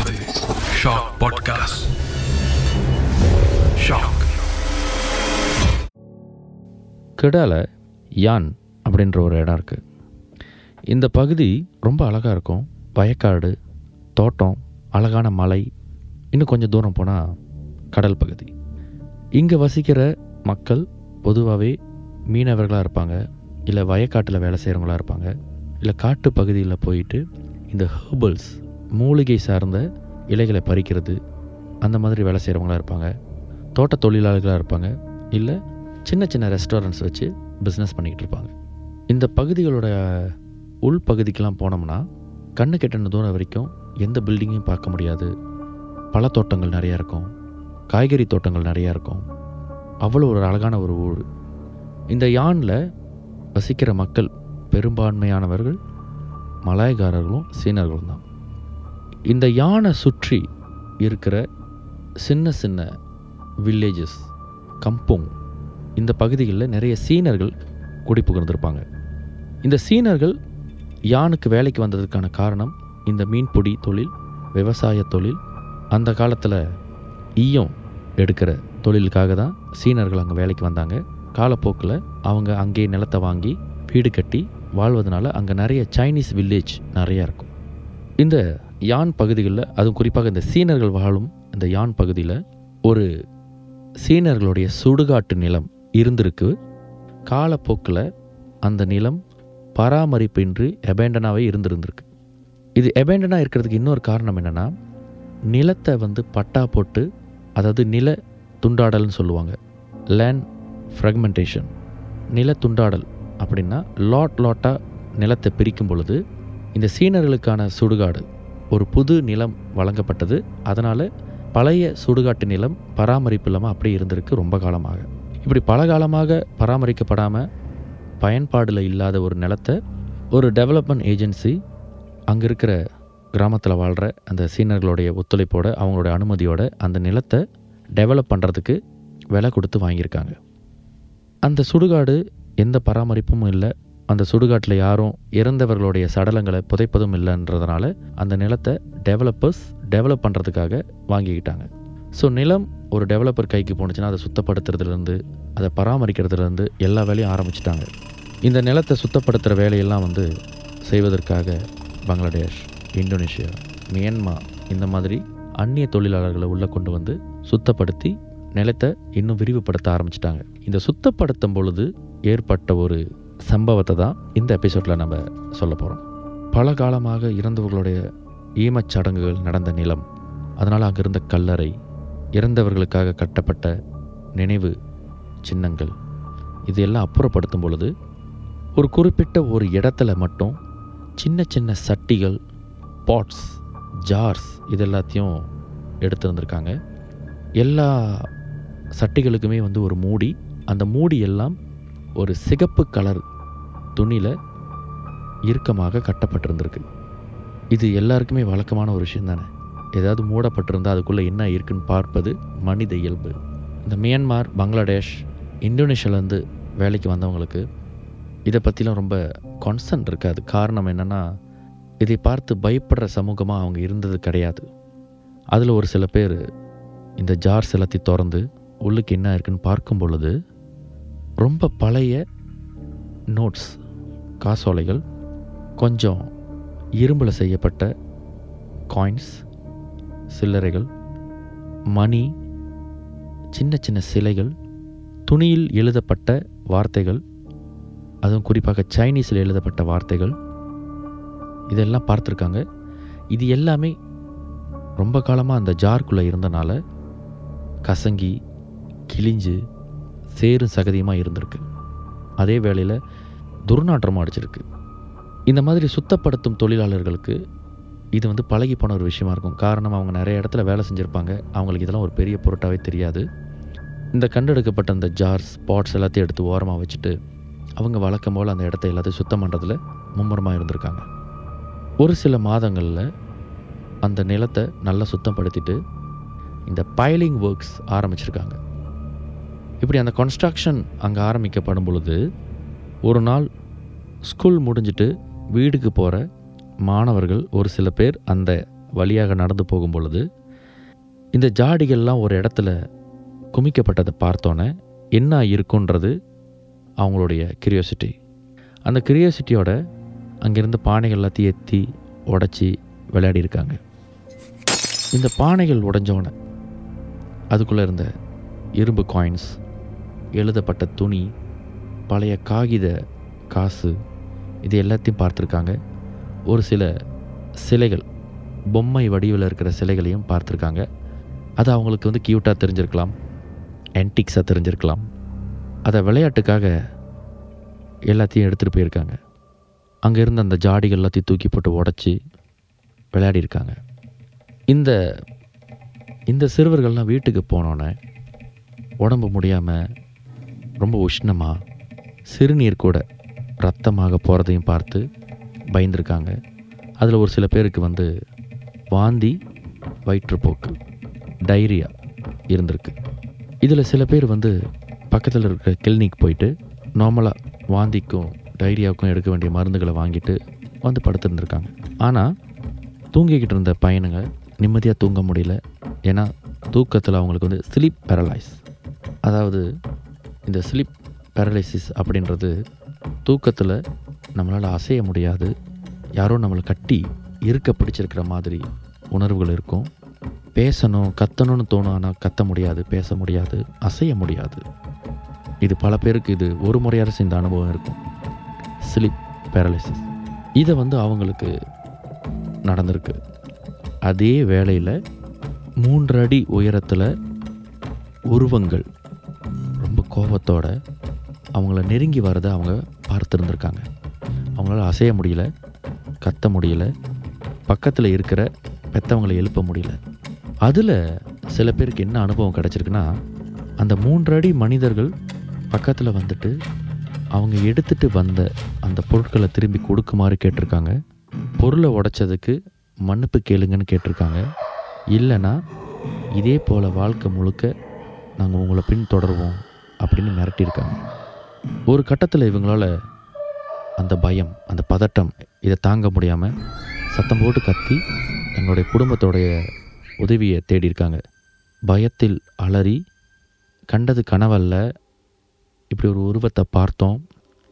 கேட்பது shock podcast shock கெடால யான் அப்படின்ற ஒரு இடம் இருக்குது இந்த பகுதி ரொம்ப அழகாக இருக்கும். வயக்காடு தோட்டம் அழகான மலை இன்னும் கொஞ்சம் தூரம் போனால் கடல் பகுதி. இங்கே வசிக்கிற மக்கள் பொதுவாகவே மீனவர்களாக இருப்பாங்க இல்லை வயக்காட்டில் வேலை செய்கிறவங்களா இருப்பாங்க இல்லை காட்டு பகுதியில் போயிட்டு இந்த ஹெர்பல்ஸ் மூலிகை சார்ந்த இலைகளை பறிக்கிறது அந்த மாதிரி வேலை செய்கிறவங்களா இருப்பாங்க. தோட்ட தொழிலாளர்களாக இருப்பாங்க. இல்லை சின்ன சின்ன ரெஸ்டாரண்ட்ஸ் வச்சு பிஸ்னஸ் பண்ணிக்கிட்டு இருப்பாங்க. இந்த பகுதிகளோட உள் பகுதிக்கெலாம் போனோம்னா கண்ணு கெட்டின தூரம் வரைக்கும் எந்த பில்டிங்கையும் பார்க்க முடியாது. பழத்தோட்டங்கள் நிறையா இருக்கும். காய்கறி தோட்டங்கள் நிறையா இருக்கும். அவ்வளோ ஒரு அழகான ஒரு ஊர். இந்த யானில் வசிக்கிற மக்கள் பெரும்பான்மையானவர்கள் மலாய்காரர்களும் சீனர்களும் தான். இந்த யானை சுற்றி இருக்கிற சின்ன சின்ன வில்லேஜஸ் கம்போங் இந்த பகுதிகளில் நிறைய சீனர்கள் குடிபுகுந்திருப்பாங்க இந்த சீனர்கள் யானுக்கு வேலைக்கு வந்ததுக்கான காரணம் இந்த மீன்பிடி தொழில் விவசாய தொழில் அந்த காலத்தில் ஈயம் எடுக்கிற தொழிலுக்காக தான் சீனர்கள் அங்கே வேலைக்கு வந்தாங்க. காலப்போக்கில் அவங்க அங்கேயே நிலத்தை வாங்கி வீடு கட்டி வாழ்வதனால அங்கே நிறைய சைனீஸ் வில்லேஜ் நிறையா இருக்கும். இந்த யான் பகுதிகளில் அதுவும் குறிப்பாக இந்த சீனர்கள் வாழும் இந்த யான் பகுதியில் ஒரு சீனர்களுடைய சுடுகாட்டு நிலம் இருந்திருக்கு. காலப்போக்கில் அந்த நிலம் பராமரிப்பின்றி எபேண்டனாகவே இருந்திருந்திருக்கு. இது எபேண்டனாக இருக்கிறதுக்கு இன்னொரு காரணம் என்னென்னா நிலத்தை வந்து பட்டா போட்டு அதாவது நில துண்டாடல்னு சொல்லுவாங்க. லேண்ட் ஃப்ராக்மெண்டேஷன் நில துண்டாடல் அப்படின்னா லாட் லாட்டாக நிலத்தை பிரிக்கும் பொழுது இந்த சீனர்களுக்கான சுடுகாடு ஒரு புது நிலம் வழங்கப்பட்டது. அதனால் பழைய சுடுகாட்டு நிலம் பராமரிப்பு இல்லாமல் அப்படியே இருந்திருக்கு ரொம்ப காலமாக. இப்படி பல காலமாக பராமரிக்கப்படாமல் பயன்பாடில் இல்லாத ஒரு நிலத்தை ஒரு டெவலப்மெண்ட் ஏஜென்சி அங்கே இருக்கிற கிராமத்தில் வாழ்கிற அந்த சீனர்களுடைய ஒத்துழைப்போட அவங்களோட அனுமதியோட அந்த நிலத்தை டெவலப் பண்ணுறதுக்கு விலை கொடுத்து வாங்கியிருக்காங்க. அந்த சுடுகாடு எந்த பராமரிப்பும் இல்லை அந்த சுடுகாட்டில் யாரும் இறந்தவர்களுடைய சடலங்களை புதைப்பதும் இல்லைன்றதுனால அந்த நிலத்தை டெவலப்பர்ஸ் டெவலப் பண்ணுறதுக்காக வாங்கிக்கிட்டாங்க. ஸோ நிலம் ஒரு டெவலப்பர் கைக்கு போணுச்சுன்னா அதை சுத்தப்படுத்துறதுலேருந்து அதை பராமரிக்கிறதுலேருந்து எல்லா வேலையும் ஆரம்பிச்சிட்டாங்க. இந்த நிலத்தை சுத்தப்படுத்துகிற வேலையெல்லாம் வந்து செய்வதற்காக பங்களாதேஷ் இந்தோனேஷியா மியன்மா இந்த மாதிரி அந்நிய தொழிலாளர்களை உள்ளே கொண்டு வந்து சுத்தப்படுத்தி நிலத்தை இன்னும் விரிவுபடுத்த ஆரம்பிச்சிட்டாங்க. இந்த சுத்தப்படுத்தும் பொழுது ஏற்பட்ட ஒரு சம்பவத்தை தான் இந்த எபிசோடில் நம்ம சொல்ல போகிறோம் பல காலமாக இறந்தவர்களுடைய ஈமச் சடங்குகள் நடந்த நிலம் அதனால் அங்கே இருந்த கல்லறை இறந்தவர்களுக்காக கட்டப்பட்ட நினைவு சின்னங்கள் இது எல்லாம் அப்புறப்படுத்தும் பொழுது ஒரு குறிப்பிட்ட ஒரு இடத்துல மட்டும் சின்ன சின்ன சட்டிகள் பாட்ஸ் ஜார்ஸ் இது எல்லாத்தையும் எடுத்து வந்திருக்காங்க எல்லா சட்டிகளுக்குமே வந்து ஒரு மூடி அந்த மூடி எல்லாம் ஒரு சிகப்பு கலர் துணியில் இறுக்கமாக கட்டப்பட்டிருந்திருக்கு. இது எல்லாருக்குமே வழக்கமான ஒரு விஷயம் தானே? ஏதாவது மூடப்பட்டிருந்தால் அதுக்குள்ளே என்ன இருக்குன்னு பார்ப்பது மனித இயல்பு. இந்த மியான்மார் பங்களாதேஷ் இந்தோனேஷியாலேருந்து வேலைக்கு வந்தவங்களுக்கு இதை பற்றிலாம் ரொம்ப கான்சன்ட் இருக்காது. காரணம் என்னென்னா இதை பார்த்து பயப்படுற சமூகமாக அவங்க இருந்தது கிடையாது. அதில் ஒரு சில பேர் இந்த ஜார்ஸ் எல்லாத்தையும் திறந்து உள்ளுக்கு என்ன இருக்குன்னு பார்க்கும் பொழுது ரொம்ப பழைய நோட்ஸ் காசோலைகள் கொஞ்சம் இரும்பில் செய்யப்பட்ட காயின்ஸ் சில்லறைகள் மணி சின்ன சின்ன சிலைகள் துணியில் எழுதப்பட்ட வார்த்தைகள் அதுவும் குறிப்பாக சைனீஸில் எழுதப்பட்ட வார்த்தைகள் இதெல்லாம் பார்த்துருக்காங்க. இது எல்லாமே ரொம்ப காலமாக அந்த ஜார்க்குள்ளே இருந்தனால கசங்கி கிழிஞ்சு சேரும் சகதியுமாக இருந்திருக்கு. அதே வேளையில் துர்நாற்றமும் அடிச்சிருக்கு. இந்த மாதிரி சுத்தப்படுத்தும் தொழிலாளர்களுக்கு இது வந்து பழகி போன ஒரு விஷயமா இருக்கும். காரணம் அவங்க நிறைய இடத்துல வேலை செஞ்சுருப்பாங்க. அவங்களுக்கு இதெல்லாம் ஒரு பெரிய பொருட்டாகவே தெரியாது. இந்த கண்டெடுக்கப்பட்ட அந்த ஜார்ஸ் பாட்ஸ் எல்லாத்தையும் எடுத்து ஓரமாக வச்சுட்டு அவங்க வழக்கம் போல் அந்த இடத்த எல்லாத்தையும் சுத்தம் பண்ணுறதுல மும்முரமாக இருந்திருக்காங்க. ஒரு சில மாதங்களில் அந்த நிலத்தை நல்லா சுத்தப்படுத்திட்டு இந்த பைலிங் ஒர்க்ஸ் ஆரம்பிச்சிருக்காங்க. இப்படி அந்த கன்ஸ்ட்ரக்ஷன் அங்கே ஆரம்பிக்கப்படும் பொழுது ஒரு நாள் ஸ்கூல் முடிஞ்சிட்டு வீடுக்கு போகிற மாணவர்கள் ஒரு சில பேர் அந்த வழியாக நடந்து போகும் பொழுது இந்த ஜாடிகள்லாம் ஒரு இடத்துல குமிக்கப்பட்டதை பார்த்தோன்னே என்ன இருக்குன்றது அவங்களுடைய கிரியோசிட்டி அந்த கிரியோசிட்டியோட அங்கேருந்து பானைகள் எல்லாத்தையும் ஏற்றி உடச்சி விளையாடி இருக்காங்க. இந்த பானைகள் உடைஞ்சோடனே அதுக்குள்ளே இருந்த இரும்பு காயின்ஸ் எழுதப்பட்ட துணி பழைய காகித காசு இது எல்லாத்தையும் பார்த்துருக்காங்க. ஒரு சில சிலைகள் பொம்மை வடிவில் இருக்கிற சிலைகளையும் பார்த்துருக்காங்க. அது அவங்களுக்கு வந்து க்யூட்டாக தெரிஞ்சிருக்கலாம் ஆன்டிக்ஸாக தெரிஞ்சிருக்கலாம். அதை விளையாட்டுக்காக எல்லாத்தையும் எடுத்துகிட்டு போயிருக்காங்க. அங்கே இருந்த அந்த ஜாடிகள் எல்லாத்தையும் தூக்கி போட்டு உடச்சி விளையாடியிருக்காங்க இந்த இந்த சிறுவர்கள்லாம் வீட்டுக்கு போனோன்னே உடம்பு முடியாமல் ரொம்ப உஷ்ணமாக சிறுநீர் கூட ரத்தமாக போகிறதையும் பார்த்து பயந்துருக்காங்க. அதில் ஒரு சில பேருக்கு வந்து வாந்தி வயிற்றுப்போக்கு டைரியா இருந்திருக்கு. இதில் சில பேர் வந்து பக்கத்தில் இருக்கிற கிளினிக் போயிட்டு நார்மலாக வாந்திக்கும் டைரியாவுக்கும் எடுக்க வேண்டிய மருந்துகளை வாங்கிட்டு வந்து படுத்துருந்துருக்காங்க. ஆனால் தூங்கிக்கிட்டு இருந்த பையனுங்க நிம்மதியாக தூங்க முடியல. ஏன்னா தூக்கத்தில் அவங்களுக்கு வந்து ஸ்லீப் பேரலைஸ் அதாவது இந்த ஸ்லிப் பேரலைசிஸ் அப்படின்றது தூக்கத்தில் நம்மளால் அசைய முடியாது. யாரோ நம்மளை கட்டி இருக்க பிடிச்சிருக்கிற மாதிரி உணர்வுகள் இருக்கும். பேசணும் கத்தணும்னு தோணும் ஆனால் கத்த முடியாது பேச முடியாது அசைய முடியாது. இது பல பேருக்கு இது ஒரு முறையாக இந்த அனுபவம் இருக்கும். ஸ்லிப் பேரலைசிஸ் இதை வந்து அவங்களுக்கு நடந்திருக்கு. அதே வேளையில் மூன்று அடி உயரத்தில் உருவங்கள் கோபத்தோடு அவங்கள நெருங்கி வரதை அவங்க பார்த்துருந்துருக்காங்க. அவங்களால அசைய முடியல கத்த முடியல பக்கத்தில் இருக்கிற பெத்தவங்களை எழுப்ப முடியல. அதில் சில பேருக்கு என்ன அனுபவம் கிடச்சிருக்குன்னா அந்த மூன்று அடி மனிதர்கள் பக்கத்தில் வந்துட்டு அவங்க எடுத்துகிட்டு வந்த அந்த பொருட்களை திரும்பி கொடுக்குமாறு கேட்டிருக்காங்க. பொருளை உடைச்சதுக்கு மன்னிப்பு கேளுங்கன்னு கேட்டிருக்காங்க. இல்லைன்னா இதே போல் வாழ்க்கை முழுக்க நாங்கள் உங்களை பின்தொடருவோம். அப்படின்னு மிரட்டியிருக்காங்க. ஒரு கட்டத்தில் இவங்களால் அந்த பயம் அந்த பதட்டம் இதை தாங்க முடியாமல் சத்தம் போட்டு கத்தி தங்களுடைய குடும்பத்தோடைய உதவியை தேடியிருக்காங்க. பயத்தில் அலறி கண்டது கனவல்ல இப்படி ஒரு உருவத்தை பார்த்தோம்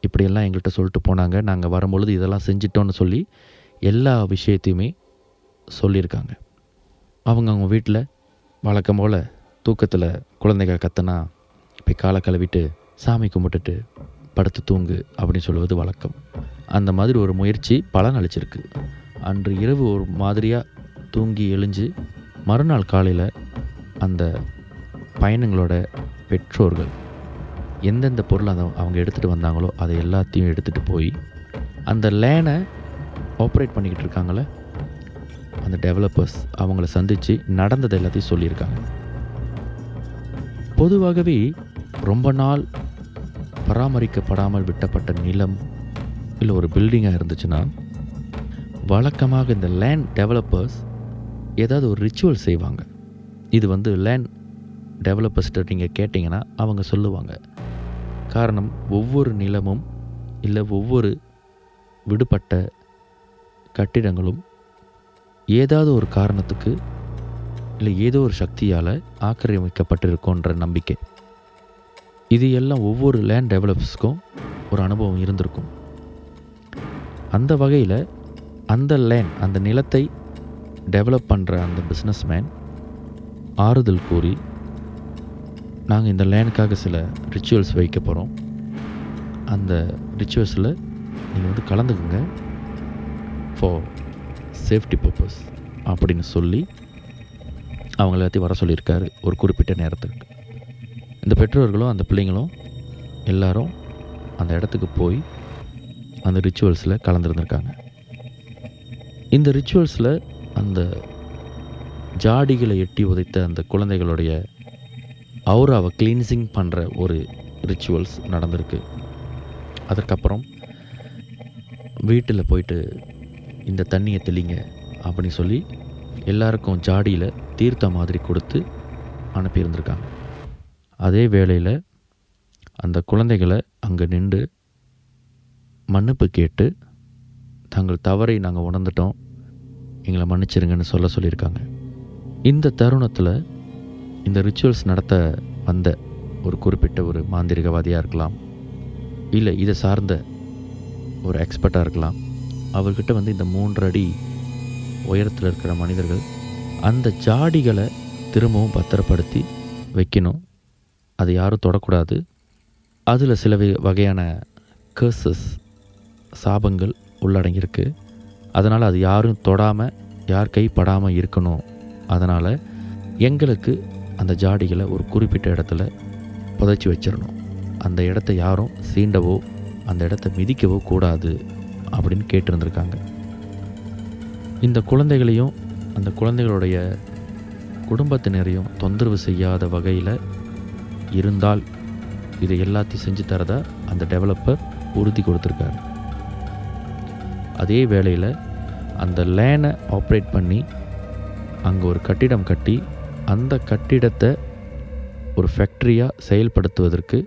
இப்படியெல்லாம் எங்கள்கிட்ட சொல்லிட்டு போனாங்க நாங்கள் வரும்பொழுது இதெல்லாம் செஞ்சிட்டோன்னு சொல்லி எல்லா விஷயத்தையுமே சொல்லியிருக்காங்க. அவங்க அவங்க வீட்டில் வழக்கம் போல் தூக்கத்தில் குழந்தைகள் கத்துனா போய் காலை கழுவிட்டு சாமி கும்பிட்டுட்டு படுத்து தூங்கு அப்படின்னு சொல்லுவது வழக்கம். அந்த மாதிரி ஒரு முயற்சி பலன் அளிச்சிருக்கு அன்று இரவு ஒரு மாதிரியாக தூங்கி எழுஞ்சு மறுநாள் காலையில் அந்த பயணங்களோட பெற்றோர்கள் எந்தெந்த பொருள் அதை அவங்க எடுத்துகிட்டு வந்தாங்களோ அதை எல்லாத்தையும் எடுத்துகிட்டு போய் அந்த லேனை ஆப்ரேட் பண்ணிக்கிட்டு இருக்காங்களே அந்த டெவலப்பர்ஸ் அவங்கள சந்தித்து நடந்தது எல்லாத்தையும் சொல்லியிருக்காங்க. பொதுவாகவே ரொம்ப நாள் பராமரிக்கப்படாமல் விட்டப்பட்ட நிலம் இல்லை ஒரு பில்டிங்காக இருந்துச்சுன்னா வழக்கமாக இந்த லேண்ட் டெவலப்பர்ஸ் ஏதாவது ஒரு ரிச்சுவல் செய்வாங்க. இது வந்து லேண்ட் டெவலப்பர்ஸ்கிட்ட நீங்கள் கேட்டிங்கன்னா அவங்க சொல்லுவாங்க. காரணம் ஒவ்வொரு நிலமும் இல்லை ஒவ்வொரு விடுபட்ட கட்டிடங்களும் ஏதாவது ஒரு காரணத்துக்கு இல்லை ஏதோ ஒரு சக்தியால் ஆக்கிரமிக்கப்பட்டிருக்கோன்ற நம்பிக்கை. இது எல்லாம் ஒவ்வொரு லேண்ட் டெவலப்ஸ்க்கும் ஒரு அனுபவம் இருந்திருக்கும். அந்த வகையில் அந்த லேண்ட் அந்த நிலத்தை டெவலப் பண்ணுற அந்த பிஸ்னஸ்மேன் ஆறுதல் கூறி நாங்கள் இந்த லேண்டுக்காக சில ரிச்சுவல்ஸ் வைக்க போகிறோம் அந்த ரிச்சுவல்ஸில் நீங்கள் வந்து கலந்துக்குங்க. ஃபார் சேஃப்டி பர்பஸ் அப்படின்னு சொல்லி அவங்க எல்லாத்தையும் வர சொல்லியிருக்காரு ஒரு குறிப்பிட்ட நேரத்துக்கு இந்த பெற்றோர்களும் அந்த பிள்ளைங்களும் எல்லாரும் அந்த இடத்துக்கு போய் அந்த ரிச்சுவல்ஸில் கலந்துருந்துருக்காங்க. இந்த ரிச்சுவல்ஸில் அந்த ஜாடிகளை எட்டி உதைத்த அந்த குழந்தைகளுடைய அவுராவை கிளீன்சிங் பண்ணுற ஒரு ரிச்சுவல்ஸ் நடந்திருக்கு. அதற்கப்புறம் வீட்டில் போயிட்டு இந்த தண்ணியை தெளிங்க அப்படின்னு சொல்லி எல்லாருக்கும் ஜாடியில் தீர்த்த மாதிரி கொடுத்து அனுப்பியிருந்திருக்காங்க. அதே வேளையில் அந்த குழந்தைகளை அங்கே நின்று மன்னிப்பு கேட்டு தங்கள் தவறை நாங்கள் உணர்ந்துட்டோம். எங்களை மன்னிச்சிருங்கன்னு சொல்ல சொல்லியிருக்காங்க. இந்த தருணத்தில் இந்த ரிச்சுவல்ஸ் நடத்த வந்த ஒரு குறிப்பிட்ட ஒரு மாந்திரிகவாதியாக இருக்கலாம் இல்லை இதை சார்ந்த ஒரு எக்ஸ்பர்ட்டாக இருக்கலாம் அவர்கிட்ட வந்து இந்த மூன்று அடி உயரத்தில் இருக்கிற மனிதர்கள் அந்த ஜாடிகளை திரும்பவும் பத்திரப்படுத்தி வைக்கணும். அதை யாரும் தொடக்கூடாது. அதில் சில வகையான கர்சஸ் சாபங்கள் உள்ளடங்கியிருக்கு. அதனால் அது யாரும் தொடாமல் யார் கைப்படாமல் இருக்கணும். அதனால் எங்களுக்கு அந்த ஜாடிகளை ஒரு குறிப்பிட்ட இடத்துல புதைச்சி வச்சிடணும் அந்த இடத்த யாரும் சீண்டவோ அந்த இடத்த மிதிக்கவோ கூடாது அப்படின்னு கேட்டிருந்திருக்காங்க. இந்த குழந்தைகளையும் அந்த குழந்தைகளுடைய குடும்பத்தினரையும் தொந்தரவு செய்யாத வகையில் இருந்தால் இதை எல்லாத்தையும் செஞ்சு தரதா அந்த டெவலப்பர் உறுதி கொடுத்துருக்காரு. அதே வேளையில் அந்த லேனை ஆப்ரேட் பண்ணி அங்கே ஒரு கட்டிடம் கட்டி அந்த கட்டிடத்தை ஒரு ஃபேக்ட்ரியாக செயல்படுத்துவதற்கு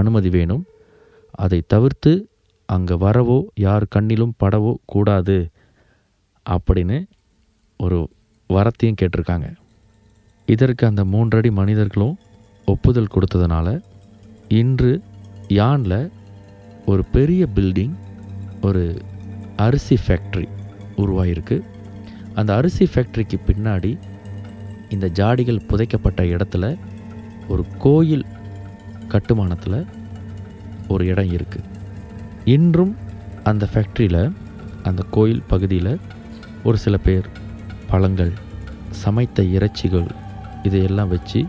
அனுமதி வேணும். அதை தவிர்த்து அங்கே வரவோ யார் கண்ணிலும் படவோ கூடாது அப்படின்னு ஒரு வரத்தையும் கேட்டிருக்காங்க. இதற்கு அந்த மூன்றடி மனிதர்களும் ஒப்புதல் கொடுத்ததுனால இன்று யானில் ஒரு பெரிய பில்டிங் ஒரு அரிசி ஃபேக்ட்ரி உருவாயிருக்கு. அந்த அரிசி ஃபேக்ட்ரிக்கு பின்னாடி இந்த ஜாடிகள் புதைக்கப்பட்ட இடத்துல ஒரு கோயில் கட்டுமானத்தில் ஒரு இடம் இருக்குது இன்றும் அந்த ஃபேக்ட்ரியில் அந்த கோயில் பகுதியில் ஒரு சில பேர் பழங்கள் சமைத்த இறைச்சிகள் இதையெல்லாம் வச்சு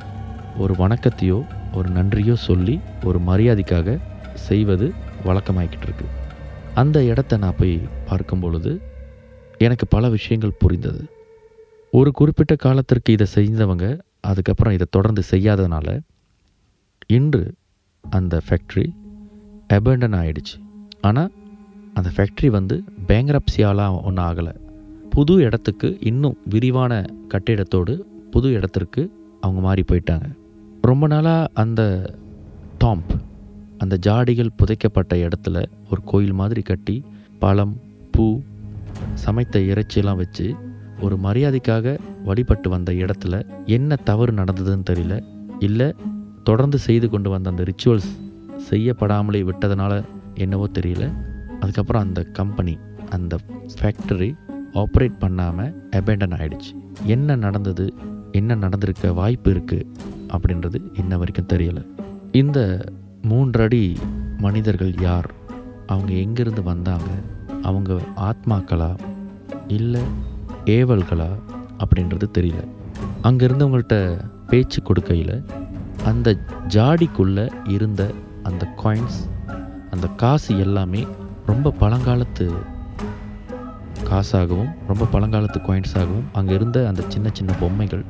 ஒரு வணக்கத்தையோ ஒரு நன்றியோ சொல்லி ஒரு மரியாதைக்காக செய்வது வழக்கமாகிக்கிட்டு இருக்கு அந்த இடத்த நான் போய் பார்க்கும் பொழுது எனக்கு பல விஷயங்கள் புரிந்தது. ஒரு குறிப்பிட்ட காலத்திற்கு இதை செய்தவங்க அதுக்கப்புறம் இதை தொடர்ந்து செய்யாததுனால இன்று அந்த ஃபேக்ட்ரி அபேண்டன் ஆகிடுச்சு ஆனால் அந்த ஃபேக்ட்ரி வந்து பேங்க்ரப்சியாலாம் ஒன்றும் ஆகலை. புது இடத்துக்கு இன்னும் விரிவான கட்டிடத்தோடு புது இடத்திற்கு அவங்க மாறி போயிட்டாங்க. ரொம்ப நாளாக அந்த டாம்ப் அந்த ஜாடிகள் புதைக்கப்பட்ட இடத்துல ஒரு கோயில் மாதிரி கட்டி பழம் பூ சமைத்த இறைச்சியெல்லாம் வச்சு ஒரு மரியாதைக்காக வழிபட்டு வந்த இடத்துல என்ன தவறு நடந்ததுன்னு தெரியல. இல்லை தொடர்ந்து செய்து கொண்டு வந்த அந்த ரிச்சுவல்ஸ் செய்யப்படாமலே விட்டதுனால என்னவோ தெரியல. அதுக்கப்புறம் அந்த கம்பெனி அந்த ஃபேக்டரி ஆப்ரேட் பண்ணாமல் அபேண்டன் ஆகிடுச்சு என்ன நடந்தது? என்ன நடந்திருக்க? வாய்ப்பு இருக்குது அப்படின்றது இன்ன வரைக்கும் தெரியலை. இந்த மூன்றடி மனிதர்கள் யார்? அவங்க எங்கேருந்து வந்தாங்க? அவங்க ஆத்மாக்களா? இல்லை ஏவல்களா? அப்படின்றது தெரியல. அங்கே இருந்தவங்கள்ட்ட பேச்சு கொடுக்கையில் அந்த ஜாடிக்குள்ளே இருந்த அந்த காயின்ஸ் அந்த காசு எல்லாமே ரொம்ப பழங்காலத்து காசாகவும் ரொம்ப பழங்காலத்து காயின்ஸாகவும் அங்கே இருந்த அந்த சின்ன சின்ன பொம்மைகள்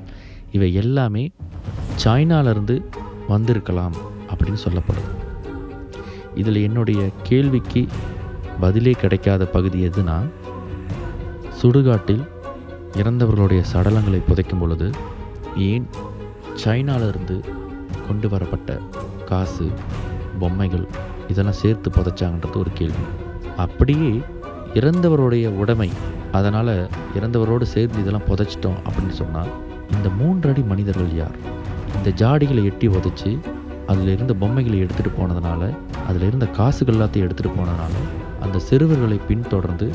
இவை எல்லாமே சைனாலேருந்து வந்திருக்கலாம் அப்படின்னு சொல்லப்படும். இதில் என்னுடைய கேள்விக்கு பதிலே கிடைக்காத பகுதி எதுனா சுடுகாட்டில் இறந்தவர்களுடைய சடலங்களை புதைக்கும் பொழுது ஏன் சைனாவிலிருந்து கொண்டு வரப்பட்ட காசு பொம்மைகள் இதெல்லாம் சேர்த்து புதைச்சாங்கன்றது ஒரு கேள்வி. அப்படியே இறந்தவருடைய உடைமை அதனால் இறந்தவரோடு சேர்ந்து இதெல்லாம் புதைச்சிட்டோம் அப்படின்னு சொன்னால் இந்த மூன்றடி மனிதர்கள் யார்? இந்த ஜாடிகளை எட்டி உதைச்சி அதில் இருந்த பொம்மைகளை எடுத்துகிட்டு போனதுனால அதில் இருந்த காசுகள் எல்லாத்தையும் எடுத்துகிட்டு போனதுனால அந்த சிறுவர்களை பின்தொடர்ந்து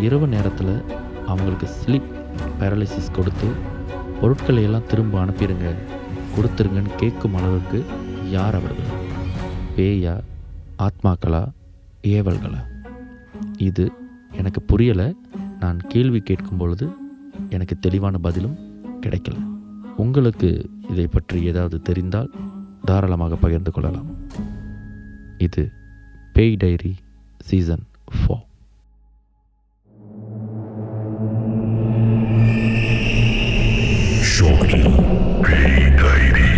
இரவு நேரத்தில் அவங்களுக்கு ஸ்லீப் பேரலிசிஸ் கொடுத்து பொருட்களை எல்லாம் திரும்ப அனுப்பிடுங்க கொடுத்துருங்கன்னு கேட்கும் அளவுக்கு யார் அவர்கள்? பேயா ஆத்மாக்களா ஏவல்களா? இது எனக்கு புரியலை. நான் கேள்வி கேட்கும் பொழுது எனக்கு தெளிவான பதிலும் கிடைக்கல. உங்களுக்கு இதை பற்றி ஏதாவது தெரிந்தால் தாராளமாக பகிர்ந்து கொள்ளலாம் இது பேய் diary season four Shortly, Pay Diary.